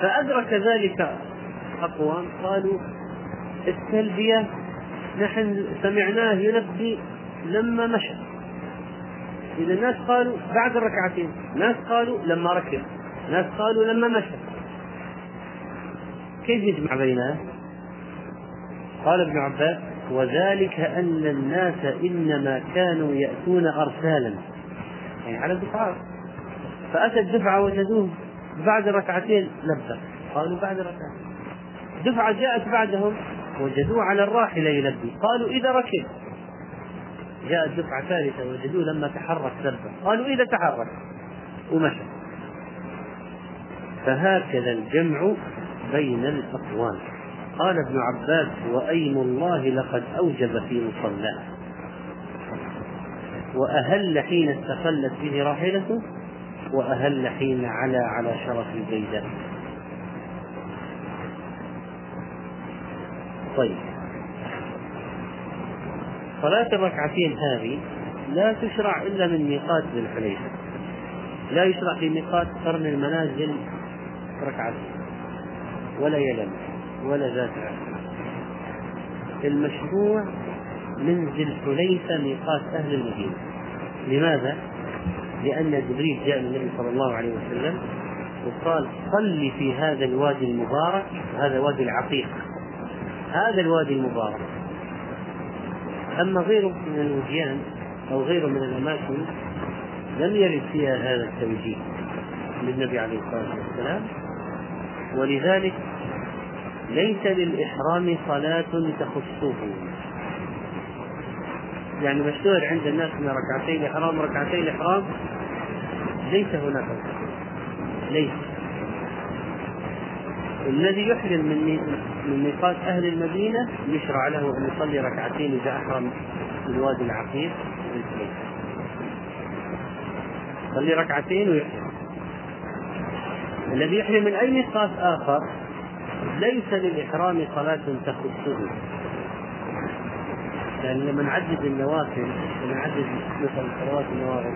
فأدرك ذلك أقوام قالوا التلبية نحن سمعناه يلبي لما مشى. إذا الناس قالوا بعد الركعتين ناس قالوا لما ركب ناس قالوا لما مشى. كيف يجمع بينها؟ قال ابن عباس وذلك أن الناس إنما كانوا يأتون أرسالا. يعني على دفعات فأتى الدفعة وجدوه. بعد ركعتين لبى قالوا بعد ركعتين. دفعة جاءت بعدهم وجدوه على الراحلة يلبي قالوا إذا ركب. جاءت دفعة ثالثة وجدوه لما تحرك لبى قالوا إذا تحرك. ومشى. فهكذا الجمع بين الأقوال. قال ابن عباس وأيم الله لقد أوجب في مصلاه؟ وأهل حين استقلت به راحلته وأهل حين علا على شرف البيداء طيب. صلاة الركعتين هذه لا تشرع إلا من ميقات ذي الحليفة. لا يشرع في ميقات قرن المنازل ركعتين. ولا يلم ولا ذات المشروع من ذي الحليفة ميقات أهل المدينة. لماذا؟ لأن جبريل جاء للنبي صلى الله عليه وسلم وقال صل في هذا الوادي المبارك هذا وادي العقيق. هذا الوادي المبارك. أما غيره من الوديان أو غيره من الأماكن لم يرد فيها هذا التوجيه للنبي عليه الصلاة والسلام. ولذلك ليس للإحرام صلاة تخصه. يعني مشهور عند الناس من ركعتي الإحرام ركعتي الإحرام ليس هناك ليس. الذي يحرم من من ميقات أهل المدينة يشرع له أن يصلي ركعتين إذا أحرم في الوادي العقيق. يصلي ركعتين ويحرم. الذي يحرم من أي ميقات آخر ليس للإحرام صلاة تخصه. لأن لما نعدد النوافل نعدد مثل صلوات النوافل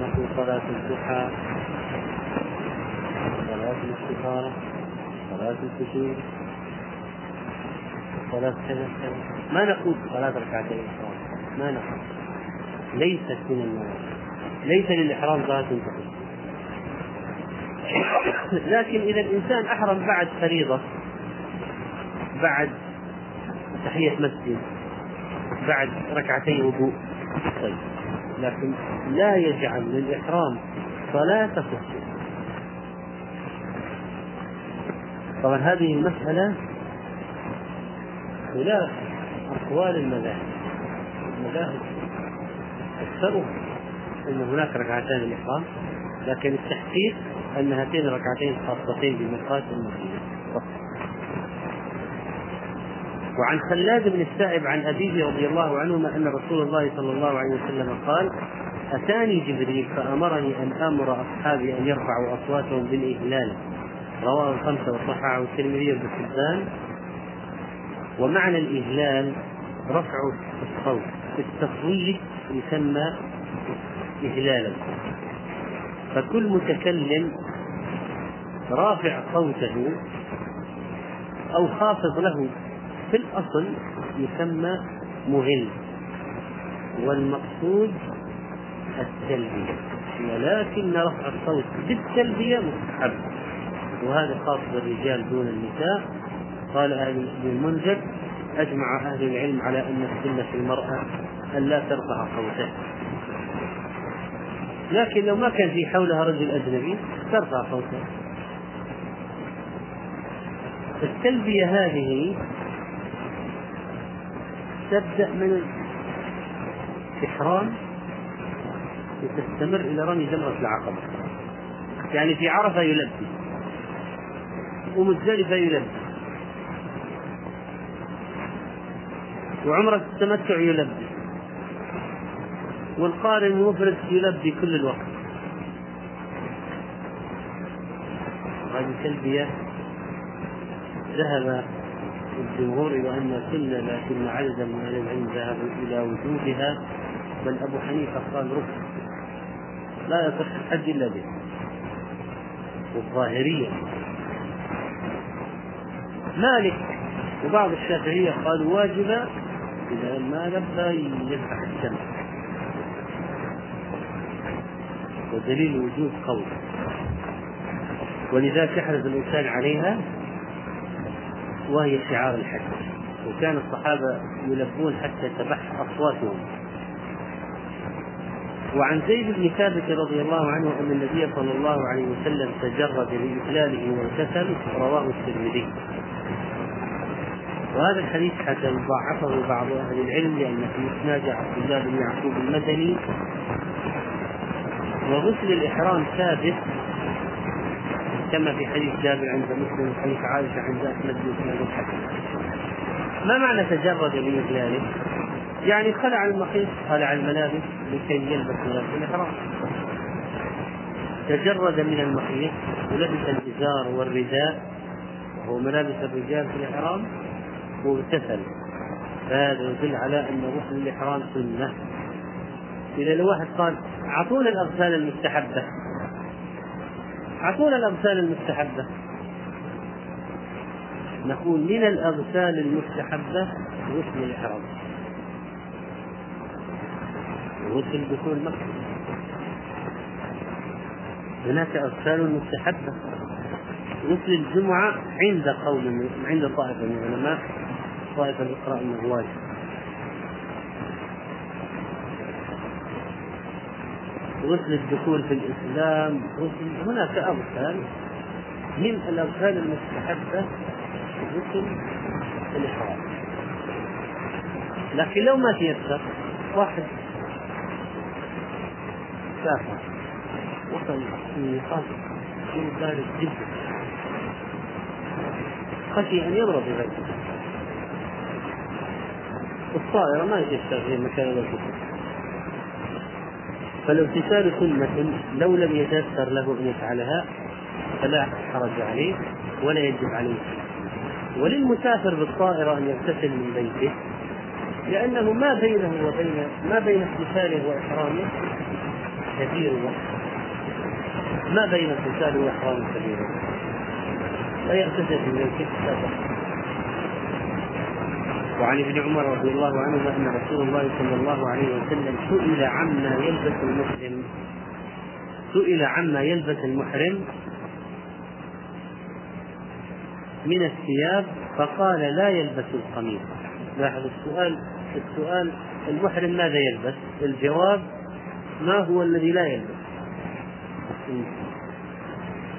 نقول صلاة الضحى. صلاة الاستخارة. صلاة الكسوف صلاة كذا كذا. ما نقول صلاة ركعتين ما نقول. ليست من النوافل ليس للإحرام صلاة تخصه لكن إذا الإنسان أحرم بعد فريضة بعد تحية مسجد بعد ركعتي وضوء. طيب. لكن لا يجعل للإحرام صلاة تخصه طبعا هذه المسألة خلاف أقوال المذاهب. المذاهب أكثرهم أن هناك ركعتان الإحرام لكن التحقيق أن هاتين الركعتين خاصتين بميقات المسجد وعن خلاد بن السائب عن أبيه رضي الله عنهما أن رسول الله صلى الله عليه وسلم قال أتاني جبريل فأمرني أن آمر أصحابي أن يرفعوا أصواتهم بالإهلال. رواه الخمسة وصححه الترمذي بن ومعنى الإهلال رفع الصوت. التصويت يسمى إهلالا. فكل متكلم رافع صوته أو خافض له في الأصل يسمى مهل والمقصود التلبية ولكن رفع الصوت بالتلبية مستحب. وهذا خاص بالرجال دون النساء. قال أهل المنذر أجمع أهل العلم على أن السنة في المرأة أن لا ترفع صوتها لكن لو ما كان في حولها رجل أجنبي ترفع صوتها التلبية هذه تبدأ من الإحرام وتستمر إلى رمي جمرة العقبة. يعني في عرفة يلبي ومزدلفة يلبي وعمرة التمتع يلبي والقارن المفرد يلبي كل الوقت. هذه تلبية ذهب الجمهور إلى أن سنة لكن عددا من أهل العلم ذهبوا إلى وجودها بل أبو حنيفة قال ركن لا يصح الحج إلا به. والظاهرية. مالك وبعض الشافعية قالوا واجبة إذا ما لبى يذبح الشمس. ودليل وجود قول. ولذلك يحرص الإنسان عليها وهي شعار الحج. وكان الصحابة يلبون حتى تبح أصواتهم. وعن زيد بن ثابت رضي الله عنه أن النبي صلى الله عليه وسلم تجرد لإجلاله واغتسل رواه الترمذي. وهذا الحديث حتى ضعفه بعض أهل العلم لأن في إسناد عبد الله بن يعقوب المدني. وغسل الإحرام ثابت كما في حديث جابر عند مسلم وحديث عائشة عند أحمد بن سناد الحسن ما معنى تجرد لإجلاله؟ يعني خلع المخيط خلع الملابس لكي يلبس ملابس الإحرام. تجرد من المخيط ولبس الإزار والرداء وهو ملابس الرجال في الإحرام واغتسل فهذا يدل على أن غسل الإحرام سنة. إذا لو واحد قال أعطونا الأغسال المستحبة. أعطونا الأغسال المستحبة. نقول من الأغسال المستحبة غسل الإحرام غسل دخول مكة. هناك أغسال مستحبة. غسل الجمعة عند قول عند طائفة من العلماء طائفة أخرى أنه واجب غسل الدخول في الإسلام غسل هناك أغسال من الأغسال المستحبة غسل الإحرام. لكن لو ما تيسر واحد سافر وصل الميقات يكون بارد جدا. خشي أن يضرب بغيره. الطائرة ما يتيسر في مكان الكفر فالاغتسال سنة لو لم يتيسر له أن يفعلها فلا حرج عليه ولا يجب عليه. وللمسافر بالطائرة أن يغتسل من بيته لأنه ما بينه وبين ما بين اغتساله وإحرامه كثير وقت ما بين اغتساله وإحرامه كثير فيغتسل من بيته وعن ابن عمر رضي الله عنهما أن رسول الله صلى الله عليه وسلم سئل عما يلبس المحرم سئل عما يلبس المحرم من الثياب فقال لا يلبس القميص لاحظ السؤال السؤال المحرم ماذا يلبس؟ الجواب ما هو الذي لا يلبس؟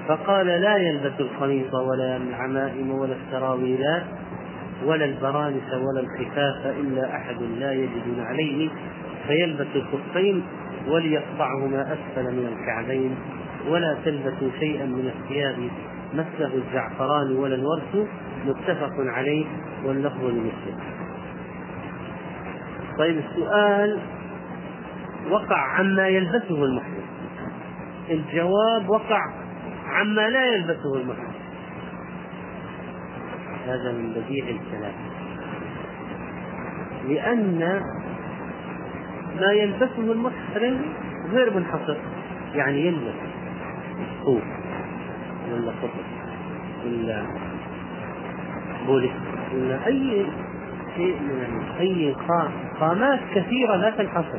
فقال لا يلبس القميص ولا العمائم ولا السراويلات ولا البرانس ولا الخفاف إلا أحد لا يجد عليه فيلبس الخفين وليقطعهما أسفل من الكعبين ولا تلبسوا شيئا من الثياب مسه الزعفران ولا الورث متفق عليه واللفظ لمسلم طيب السؤال وقع عما يلبسه المحرم. الجواب وقع عما لا يلبسه المحرم. هذا من بديع الكلام. لأن ما يلبسه المحرم غير منحصر. يعني يلبس. صوف ولا قطر ولا بوليس. ولا أي شيء من أي قامات كثيرة لا تنحصر.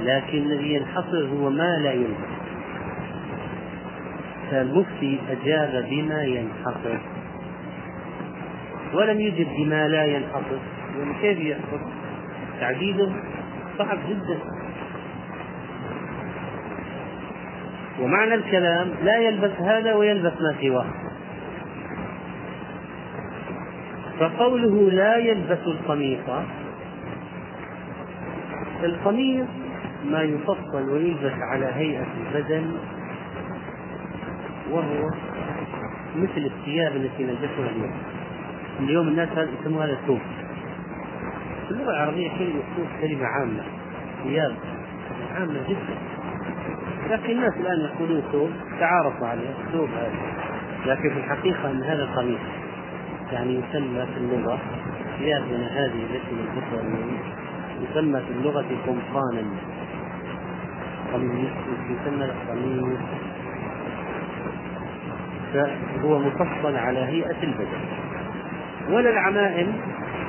لكن الذي ينحصر هو ما لا يلبس. فالمفتي أجاب بما ينحصر. ولم يجب بما لا ينحصر. يعني كيف يحصر؟ تعديده صعب جدا. ومعنى الكلام لا يلبس هذا ويلبس ما سواه. فقوله لا يلبس القميص القميص ما يفصل ويلبس على هيئة البدن وهو مثل الثياب التي نلبسها اليوم. اليوم الناس يسموها هذا ثوب في اللغة العربية كلمة ثوب كلمة عامة. ثياب عامة جدا. لكن الناس الآن يقولون ثوب تعارفوا عليه ثوب هذا. لكن في الحقيقة أن هذا قميص. يعني يسمى في اللغة ثيابنا هذه التي نلبسها اليوم. يسمى في اللغة قمصانا. قميص يسمى فهو مفصل على هيئة البدن. ولا العمائم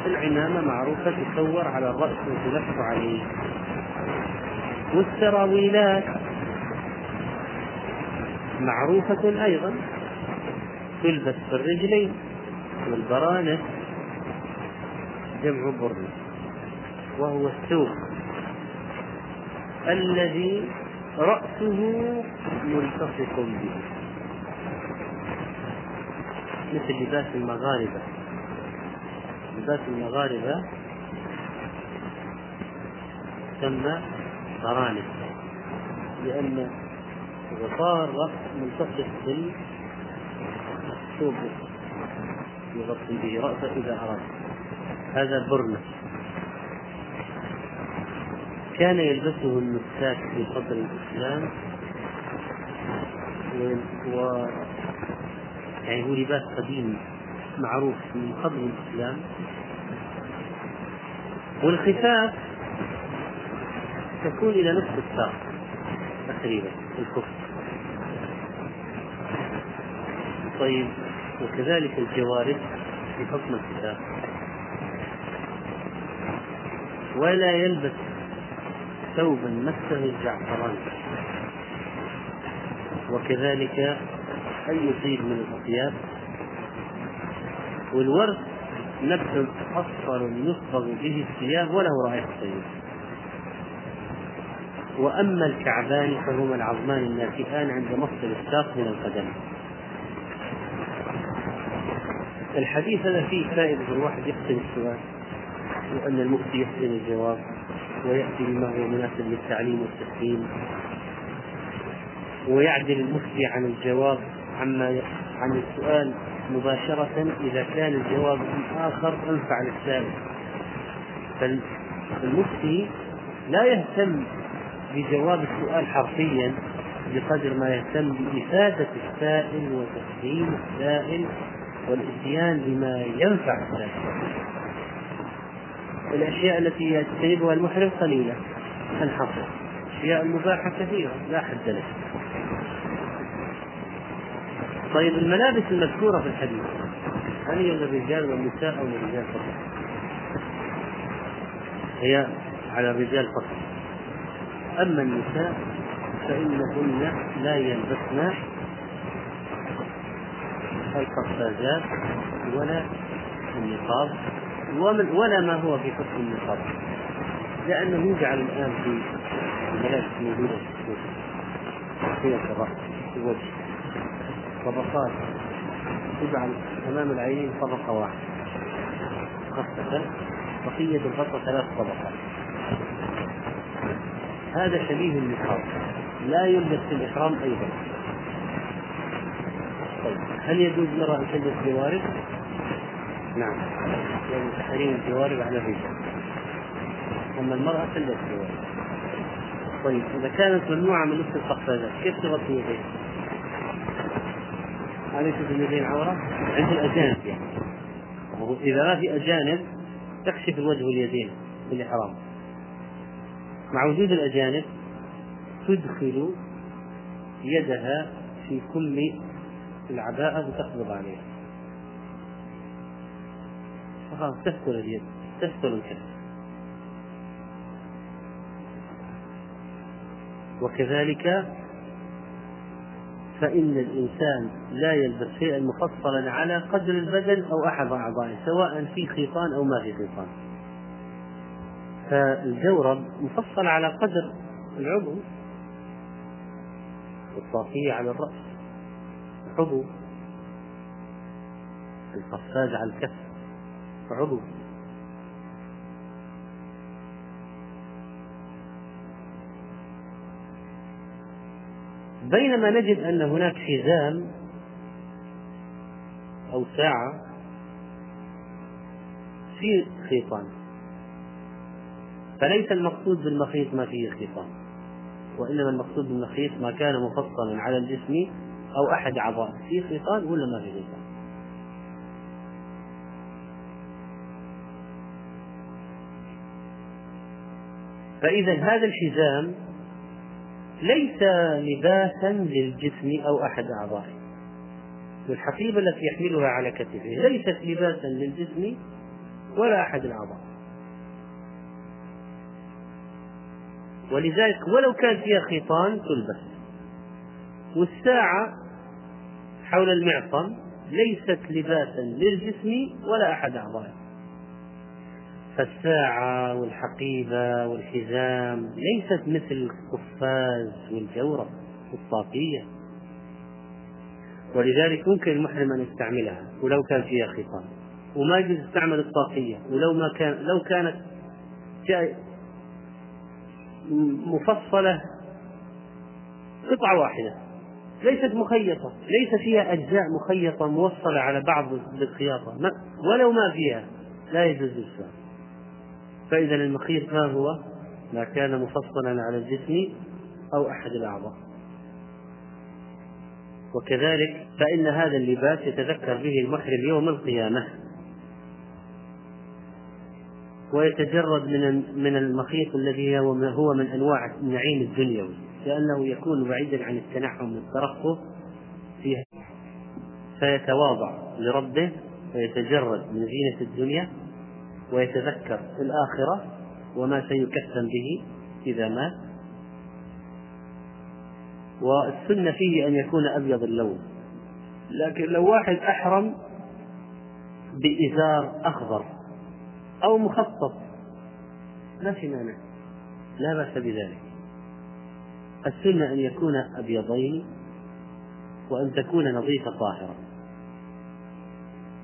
العمامة معروفة تصور على الرأس وتلف عليه. والسراويلات معروفة أيضا تلبس في الرجلين والبرانس جمع برنس وهو الثوب الذي رأسه ملتصق به. مثل لباس المغاربة. لباس المغاربة تسمى قرانس لأن غطاء الرأس ملتصق بالثوب يغطي به رأسه إذا أراد. هذا برنس كان يلبسه النساك في صدر الإسلام و يعني هو لباس قديم معروف من قبل الإسلام. والخفاف تكون إلى نصف الساق تقريبا الكف طيب وكذلك الجوارح في حكم الخفاف. ولا يلبس ثوبا مسه الزعفران وكذلك أي طيب من الأطياب والورد نبت أصفر يصبغ به الثياب وله رائحة طيبة وأما الكعبان فهما العظمان الناتئان عند مفصل الساق من القدم. الحديث هذا فيه فائدة الواحد يحسن السؤال وأن المفتي يحسن الجواب ويأتي بما هو مناسب للتعليم والتسليم ويعدل المفتي عن الجواب عما عن السؤال مباشرة إذا كان الجواب آخر أنفع للسائل فالمفتي لا يهتم بجواب السؤال حرفيا بقدر ما يهتم بإفادة السائل وتفهيم السائل والإتيان بما ينفع السائل. الأشياء التي يجتنبها المحرم قليلة. تنحصر الأشياء المباحة كثيرة. لا حد لها طيب الملابس المذكورة في الحديث هل هي للرجال والنساء أو للرجال فقط؟ هي على الرجال فقط أما النساء فإنهن لا يلبسن القفازات ولا النقاب ولا ما هو في حكم النقاب لأنه يجعل الآن في الملابس موجودة في الرأس في الوجه طبقات تجعل أمام العينين طبقة واحدة. خاصة بقية الغطاء ثلاث طبقات. هذا شبيه النقاب لا يلبس في الإحرام أيضا. طيب هل يجوز للمرأة أن تلبس جوارب؟ نعم. يعني تحريم الجوارب على الرجال. أما المرأة تلبس جوارب طيب إذا كانت ممنوعة من لبس القفازات كيف تغطي يديها؟ أليست اليدين عورة؟ عند الأجانب يعني. إذا ما في أجانب تكشف الوجه واليدين في الإحرام مع وجود الأجانب تدخل يدها في كم العباءة وتقبض عليها. فخلاص تستر اليد تستر الكف وكذلك فإن الإنسان لا يلبس شيئا مفصلا على قدر البدن أو أحد أعضائه سواء في خيطان أو ما في خيطان. فالجورب مفصل على قدر العضو والصافية على الرأس عضو. القفاز على الكف عضو. بينما نجد أن هناك حزام أو ساعة في خيطان فليس المقصود بالمخيط ما فيه خيطان وإنما المقصود بالمخيط ما كان مفصلا على الجسم أو أحد أعضاء. فيه خيطان ولا ما فيه خيطان؟ فإذا هذا الحزام ليس لباسا للجسم أو أحد أعضائه. والحقيبة التي يحملها على كتفه ليست لباسا للجسم ولا أحد الأعضاء. ولذلك ولو كان فيها خيطان تلبس. والساعة حول المعصم ليست لباسا للجسم ولا أحد أعضائه. فالساعة والحقيبة والحزام ليست مثل القفاز والجورة والطاقية ولذلك ممكن المحرم أن يستعملها ولو كان فيها خيطان وما يجوز يستعمل الطاقية ولو ما كان لو كانت مفصلة قطعة واحدة. ليست مخيطة ليس فيها أجزاء مخيطة موصلة على بعض بالخياطة ولو ما فيها لا يجوز الإسلام فإذا المخيط ما هو؟ ما كان مفصلا على الجسم أو أحد الأعضاء. وكذلك فإن هذا اللباس يتذكر به المحرم يوم القيامة. ويتجرد من من المخيط الذي هو من أنواع النعيم الدنيوي لأنه يكون بعيدا عن التنعم والترفه فيها. فيتواضع لربه ويتجرد من زينة الدنيا ويتذكر الآخرة وما سيكفن به إذا مات. والسنة فيه أن يكون أبيض اللون. لكن لو واحد أحرم بإزار أخضر أو مخطط ما في مانع لا بأس بذلك. السنة أن يكون أبيضين وأن تكون نظيفة طاهرة.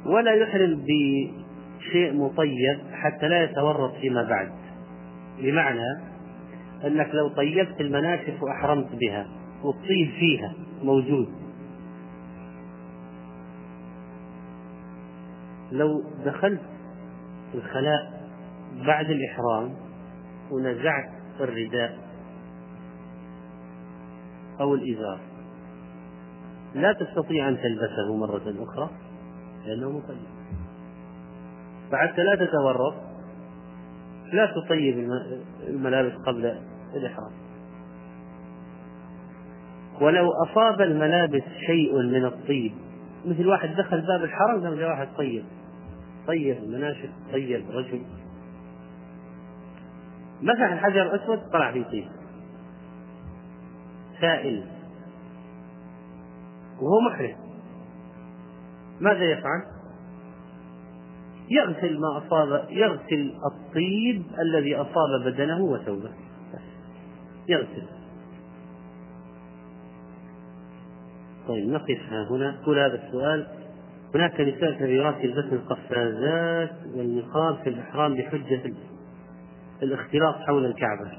ولا يحرم بشيء مطيب حتى لا يتورط فيما بعد. بمعنى أنك لو طيبت المناشف وأحرمت بها والطيب فيها موجود. لو دخلت الخلاء بعد الإحرام ونزعت الرداء أو الإزار لا تستطيع أن تلبسه مرة أخرى لأنه مطيب. فحتى لا تتورط لا تطيب الملابس قبل الإحرام. ولو أصاب الملابس شيء من الطيب مثل واحد دخل باب الحرم قام جاء واحد طيب طيب المناشف طيب رجل. مسح الحجر الأسود طلع فيه طيب. سائل. وهو محرم. ماذا يفعل؟ يغسل ما أصاب يغسل الطيب الذي أصاب بدنه وثوبه. يغسل. طيب نقف ها هنا. كل هذا السؤال هناك نساء كبيرات يلبسن القفازات والنقاب في الإحرام بحجة الاختلاط حول الكعبة.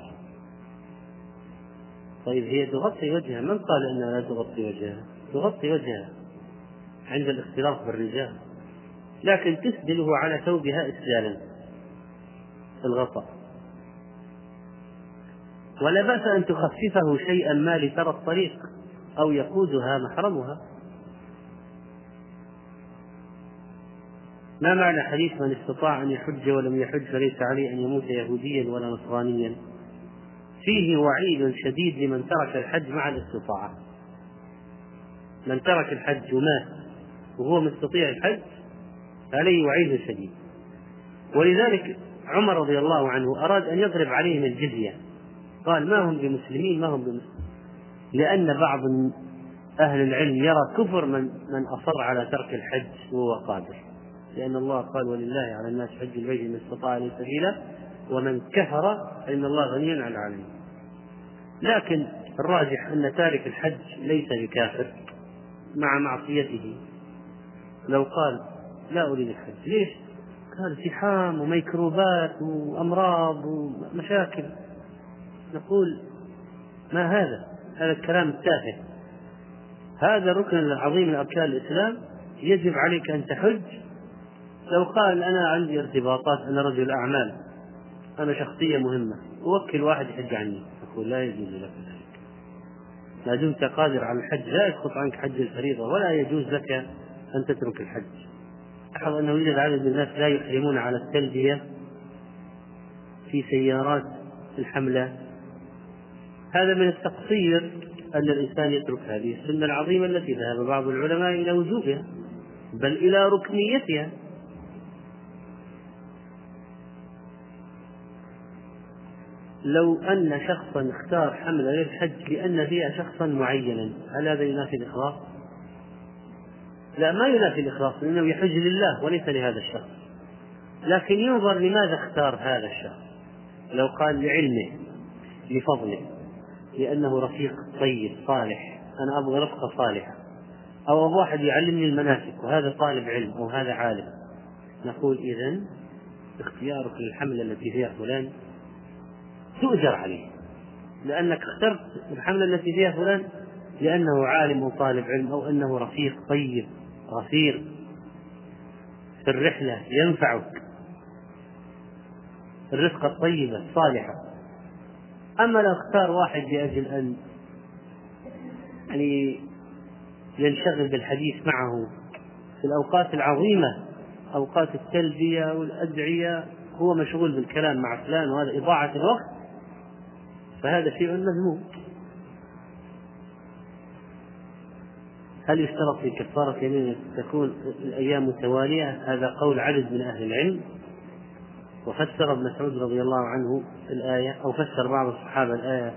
طيب هي تغطي وجهها. من قال إنها لا تغطي وجهها؟ تغطي وجهها. عند الاختلاط بالرجال. لكن تسدله على ثوبها اسدالا الغطاء ولا بأس أن تخففه شيئا ما لترى الطريق أو يقودها محرمها. ما معنى حديث من استطاع أن يحج ولم يحج؟ فليس عليه أن يموت يهوديا ولا نصرانيا. فيه وعيد شديد لمن ترك الحج مع الاستطاعة. من ترك الحج ومات وهو مستطيع الحج عليه وعيد شديد ولذلك عمر رضي الله عنه أراد أن يضرب عليهم الجزية. قال ما هم بمسلمين ما هم بمسلمين لأن بعض أهل العلم يرى كفر من من أصر على ترك الحج وهو قادر. لأن الله قال ولله على الناس حج البيت من استطاع إليه سبيلا ومن كفر فإن الله غني عن العالمين. لكن الراجح أن تارك الحج ليس بكافر مع معصيته. لو قال لا أريد الحج ليش؟ قال زحام وميكروبات وأمراض ومشاكل. نقول ما هذا؟ هذا الكلام التافه. هذا الركن العظيم من أركان الإسلام يجب عليك أن تحج. لو قال أنا عندي ارتباطات أنا رجل أعمال. أنا شخصية مهمة. أوكل واحد يحج عني. أقول لا يجوز لك ذلك. ما دمت قادر على الحج. لا يسقط عنك حج الفريضة ولا يجوز لك أن تترك الحج. لاحظ أنه يوجد عدد من الناس لا يحرمون على التلبية في سيارات الحملة هذا من التقصير أن الإنسان يترك هذه السنة العظيمة التي ذهب بعض العلماء إلى وجوبها بل إلى ركنيتها لو أن شخصا اختار حمل للحج لأن فيها شخصا معينا هل هذا ينافي الإخلاص؟ لا ما ينافي الإخلاص لأنه يحج لله وليس لهذا الشخص لكن ينظر لماذا اختار هذا الشخص لو قال لعلمه لفضله لأنه رفيق طيب صالح أنا أبغى رفقة صالحة. أو أبغى واحد يعلمني المناسك وهذا طالب علم أو هذا عالم. نقول إذا اختيارك للحملة التي فيها فلان تؤجر عليه. لأنك اخترت الحملة التي فيها فلان لأنه عالم وطالب علم أو أنه رفيق طيب. رفيق في الرحلة ينفعك. الرفقة الطيبة الصالحة أما لو اختار واحد لأجل أن يعني ينشغل بالحديث معه في الأوقات العظيمة أوقات التلبية والأدعية هو مشغول بالكلام مع فلان وهذا إضاعة الوقت فهذا شيء مذموم. هل يشترط في كفارة يمين تكون الأيام متوالية؟ هذا قول عدد من أهل العلم. وفسر ابن مسعود رضي الله عنه الآية أو فسر بعض الصحابة الآية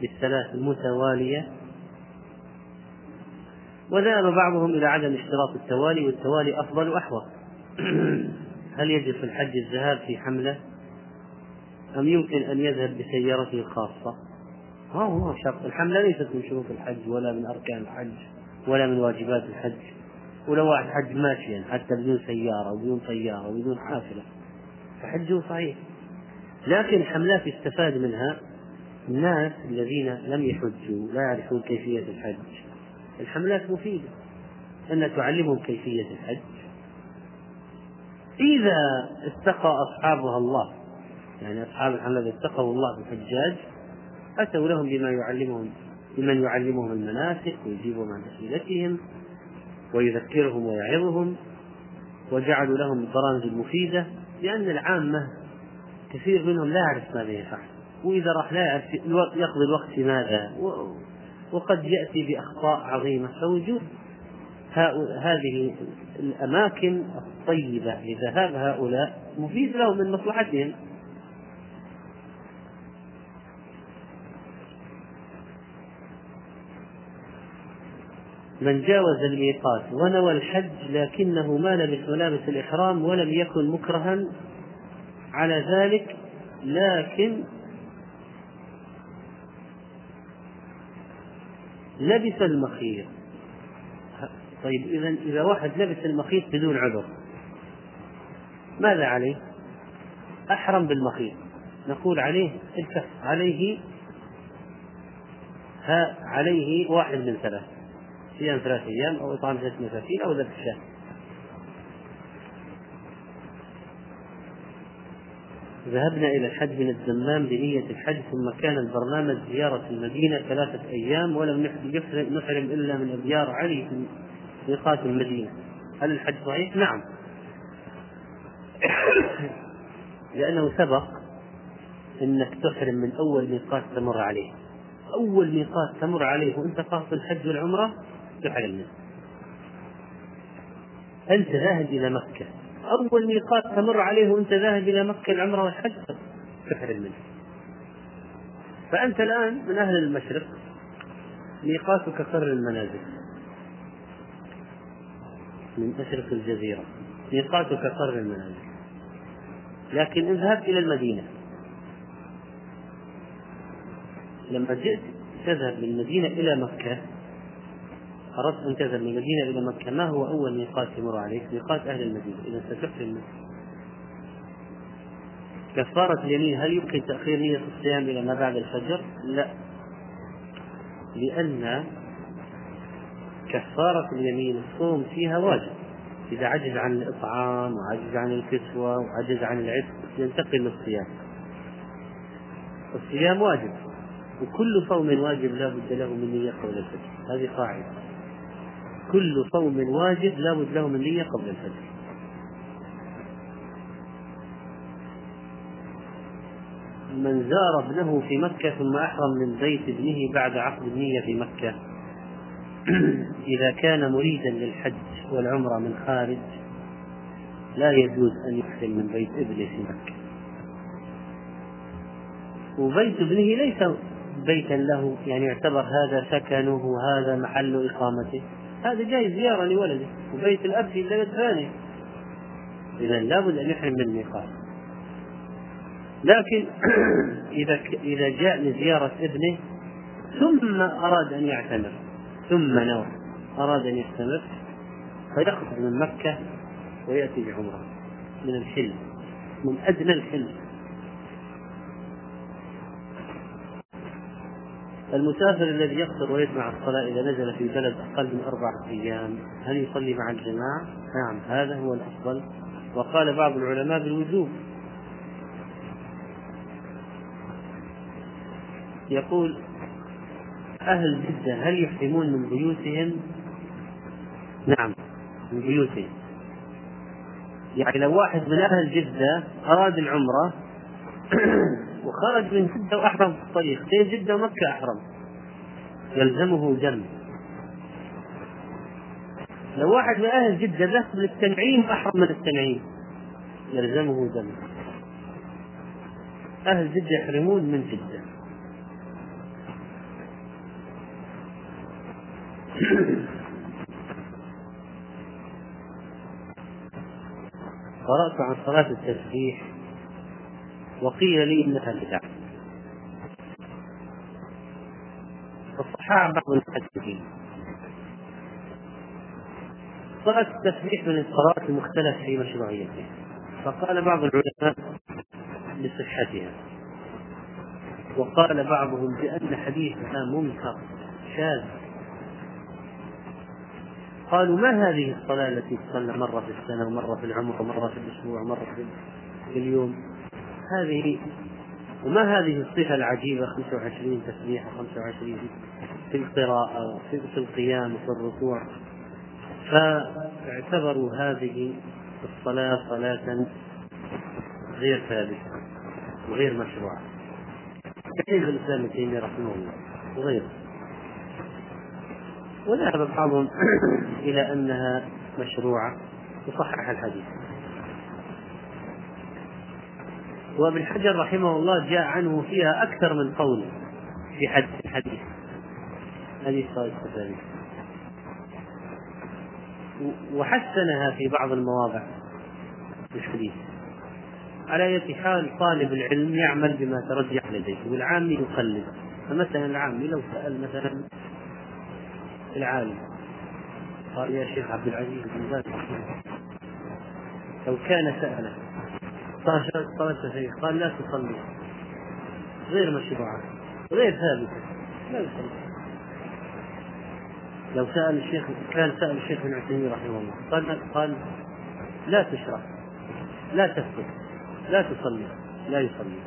بالثلاث المتوالية. وذهب بعضهم إلى عدم اشتراط التوالي والتوالي أفضل وأحوط. هل يجب في الحج الذهاب في حملة؟ أم يمكن أن يذهب بسيارته الخاصة؟ ما هو شرط. الحملة ليست من شروط الحج ولا من أركان الحج. ولا من واجبات الحج. ولو واحد حج ماشيا حتى بدون سيارة وبدون طيارة وبدون حافلة. فحجه صحيح. لكن الحملات يستفاد منها الناس الذين لم يحجوا لا يعرفون كيفية الحج. الحملات مفيدة أن تعلمهم كيفية الحج. إذا اتقى أصحابها الله يعني أصحاب الحملات اتقوا الله بالحجاج أتوا لهم بما يعلمهم. بمن يعلمهم المناسك ويجيبهم عن أسئلتهم ويذكرهم ويعظهم وجعلوا لهم البرامج المفيدة لأن العامة كثير منهم لا يعرف ماذا يفعل وإذا راح لا يعرف يقضي الوقت في ماذا. وقد يأتي بأخطاء عظيمة. فوجود هذه الأماكن الطيبة لذهاب هؤلاء مفيد لهم من مصلحتهم. من جاوز الميقات ونوى الحج لكنه ما لبس ملابس الإحرام ولم يكن مكرها على ذلك لكن لبس المخيط. طيب إذا إذا واحد لبس المخيط بدون عذر ماذا عليه؟ أحرم بالمخيط. نقول عليه عليه ها عليه واحد من ثلاث صيام ثلاث أيام أو إطعام ستة مساكين أو ذبح شاة. ذهبنا إلى الحج من الدمام بنية الحج ثم كان البرنامج زيارة المدينة ثلاثة أيام ولم نحرم إلا من أبيار علي في ميقات المدينة. هل الحج صحيح؟ نعم. لأنه سبق أنك تحرم من أول ميقات تمر عليه. أول ميقات تمر عليه وأنت قاصد الحج والعمرة تحرم منه أنت ذاهب إلى مكة. أول ميقات تمر عليه وأنت ذاهب إلى مكة العمرة والحج. تحرم منه. فأنت الآن من أهل المشرق. ميقاتك قر المنازل. من مشرق الجزيرة. ميقاتك قر المنازل. لكن إن ذهبت إلى المدينة. لما جئت تذهب من المدينة إلى مكة. أردت أن تذهب من المدينة إلى مكة. ما هو أول ميقات يمر عليك؟ ميقات أهل المدينة. إذا ستحرم كفارة اليمين هل يمكن تأخير نية الصيام إلى ما بعد الفجر؟ لا. لأن كفارة اليمين الصوم فيها واجب. إذا عجز عن الإطعام وعجز عن الكسوة وعجز عن العتق ينتقل للصيام. الصيام واجب وكل صوم واجب لا بد له من نية قبل الفجر. هذه قاعدة. كل صوم واجب لا بد له من نية قبل الفجر. من زار ابنه في مكة ثم أحرم من بيت ابنه بعد عقد النية في مكة إذا كان مريدا للحج والعمرة من خارج لا يجوز أن يحرم من بيت ابنه في مكة. وبيت ابنه ليس بيتا له يعني يعتبر هذا سكنه وهذا محل إقامته. هذا جاي زيارة لولده وبيت الأب في بلد ثاني. إذا لابد أن يحرم من الميقات لكن إذا إذا جاء لزيارة ابنه ثم أراد أن يعتمر ثم نوى أراد أن يستمر فيخرج من مكة ويأتي بعمرة من الحلم من أدنى الحلم. المسافر الذي يقصر ويجمع الصلاة إذا نزل في بلد أقل من أربعة أيام هل يصلي مع الجماعة؟ نعم هذا هو الأفضل وقال بعض العلماء بالوجوب يقول أهل جدة هل يحرمون من بيوتهم؟ نعم من بيوتهم يعني لو واحد من أهل جدة أراد العمرة وخرج من جدة وأحرم في الطريق. بين جدة ومكة أحرم. يلزمه دم لو واحد من أهل جدة ذهب للتنعيم أحرم من التنعيم. يلزمه دم أهل جدة يحرمون من جدة. قرأت عن صلاة التسبيح. وقيل لي إنها بدعة. فصحها بعض المحدثين صلاة التسبيح من الصلاة المختلف في مشروعيتها فقال بعض العلماء بصحتها وقال بعضهم بأن حديثها منكر شاذ. قالوا ما هذه الصلاة التي تصلى مرة في السنة ومرة في العمر ومرة في الأسبوع ومرة في اليوم؟ هذه وما هذه الصفة العجيبة 25 تسبيحة 25 في القراءة وفي القيام وفي الركوع؟ فاعتبروا هذه الصلاة صلاة غير ثابتة وغير مشروعة. كيف الإسلام ابن تيمية رحمه الله؟ وغيره وذهب بعضهم إلى أنها مشروعة وصحح الحديث. وابن حجر رحمه الله جاء عنه فيها أكثر من قول في حد الحديث هذه التسابيح وحسنها في بعض المواضع. في الحديث على أية حال طالب العلم يعمل بما ترجح لديه والعامي يقلد. فمثلا العامي لو سأل مثلا العالم. قال يا شيخ عبد العزيز بن باز لو كان سأله قال صلت شيخ قال لا تصلي. غير مشروعة غير ثابتة لا يصلي لو سأل الشيخ كان سأل الشيخ ابن عثيمين رحمه الله قال قال لا تشرع لا تسكت لا تصلي لا يصلي.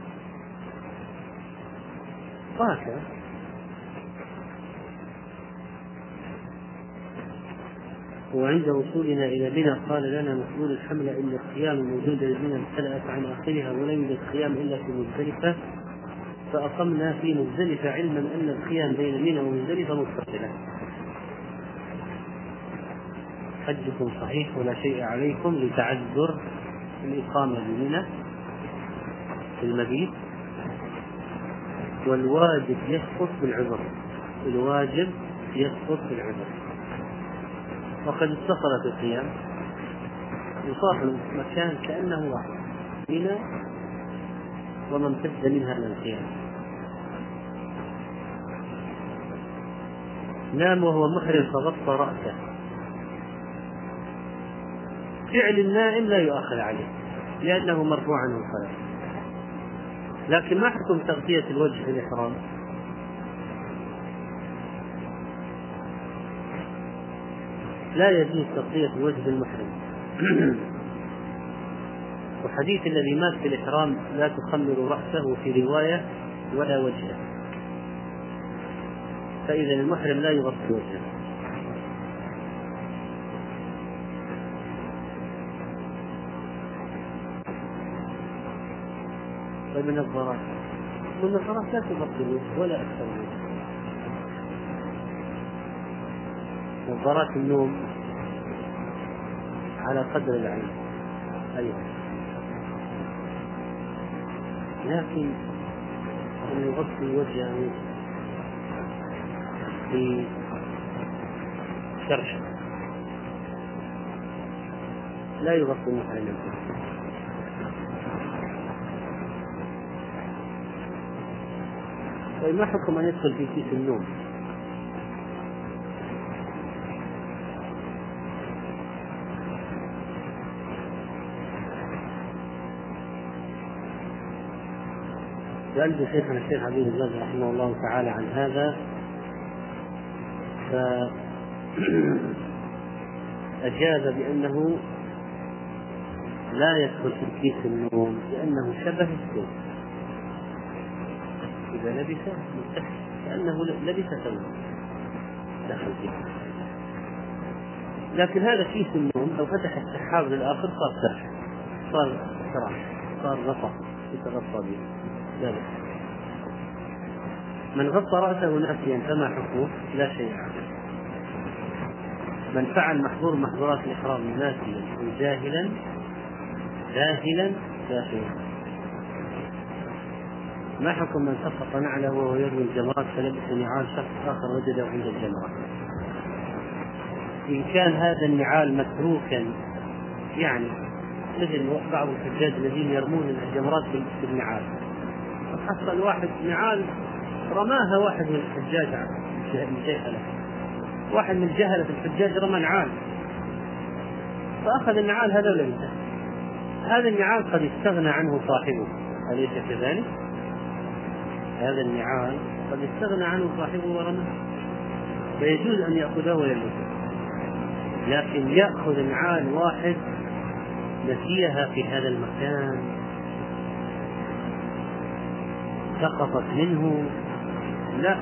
وهكذا. وعند وصولنا إلى منى قال لنا مسؤول الحملة إن الخيام موجودة لمنى امتلأت عن آخرها ولا يوجد خيام إلا في مزدلفة فأقمنا في مزدلفة علما أن الخيام بين منى ومزدلفة متصلة حجكم صحيح ولا شيء عليكم لتعذر الإقامة بمنى في المبيت. والواجب يسقط بالعذر. الواجب يسقط بالعذر. وقد اتصل في القيام يصاف المكان كأنه واحد. منى وما امتد منها من القيام. نام وهو محرم فغطى رأسه. فعل النائم لا يؤخر عليه لأنه مرفوع عنه الصلاة لكن ما حكم تغطية الوجه في الإحرام؟ لا يجوز تغطية الوجه المحرم. وحديث الذي مات في الإحرام لا تخمر رأسه في رواية ولا وجهه. فإذا المحرم لا يغطي وجهه. طيب النظارات قلنا خلاص لا تبطلوا ولا أكثر منه نظارات النوم على قدر العين. أيضا لكن أن يغطي وجهه في شرشة لا يغطي محل الوجه طيب ما حكم أن يدخل في كيس النوم؟ سألت شيخنا الشيخ ابن باز رحمه الله تعالى عن هذا. فأجاب بأنه لا يدخل في كيس النوم لأنه شبه الثوب إذا لبس كأنه لبس ثوبا دخل فيه. لكن هذا كيس النوم لو فتح السحاب للآخر صار سرح صار سراح صار غطاء يتغطى به. بأس من غطى رأسه ناسيا فما حكمه؟ لا شيء عليه من فعل محظور محظورات الإحرام ناسيا جاهلا جاهلا لا شيء ما حكم من سقط نعله وهو يروي الجمرات فلبس نعال شخص آخر وجده عند الجمرات؟ إن كان هذا النعال متروكا يعني مثل بعض الحجاج الذين يرمون الجمرات بالنعال حصل واحد نعال رماها واحد من الحجاج من جهله واحد من جهلة الحجاج رمى نعال فأخذ النعال هذا ولبسه هذا النعال قد استغنى عنه صاحبه. أليس كذلك؟ هذا النعال قد استغنى عنه صاحبه ورماه. فيجوز أن يأخذه ويلبسه لكن يأخذ نعال واحد نسيها في هذا المكان. سقطت منه لا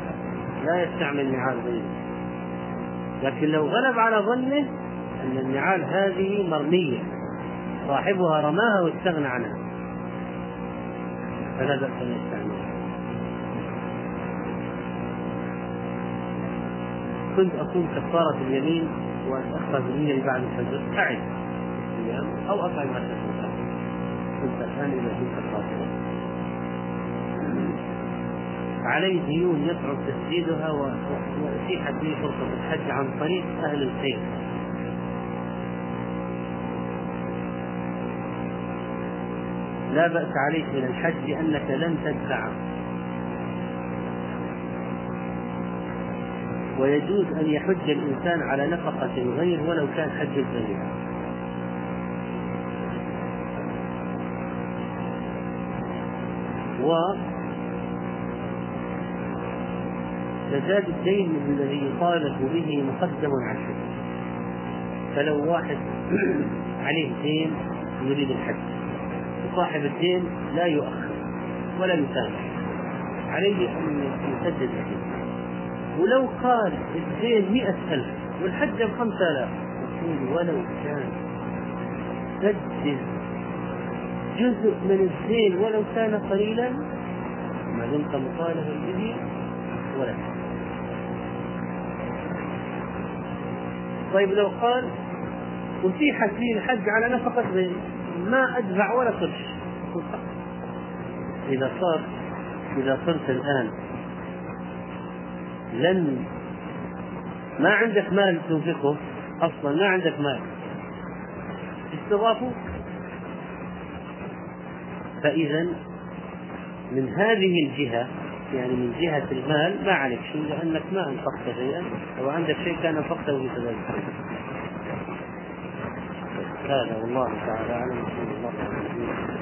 لا يستعمل نعال غيره. لكن لو غلب على ظنه أن النعال هذه مرمية صاحبها رماها واستغنى عنها. فلا بأس أن يستعملها. كنت أقوم كفارة اليمين وأتأخر بالنية بعد الفجر أعد أو أفعل ما تشاء كنت الآن إذا كنت قاصرا عليه ديون يصعب تسديدها وأتيحت به فرصة الحج عن طريق أهل الخير. لا بأس عليك من الحج لأنك لن تدفع. ويجوز أن يحج الإنسان على نفقة الغير ولو كان حج الذريعة و فزاد الدين الذي يطالب به مقدم على الحج فلو واحد عليه دين يريد الحج وصاحب الدين لا يؤخر ولا يسامح عليه أن يسدد الدين. ولو قال الدين مئة ألف والحج بخمسة آلاف يقول ولو كان سدد جزء من الدين ولو كان قليلا ما دمت مطالبا به ولا طيب لو قال أتيحت لي الحج على نفقة غيري ما أدفع ولا قرش إذا صار إذا صرت الآن لن ما عندك مال تنفقه أصلا ما عندك مال. استضافوا فاذا من هذه الجهة يعني من جهة المال ما عليك شيء لأنك ما أنفقت شيئا لو عندك شيء كان أنفقته في هذا والله تعالى أعلم. الله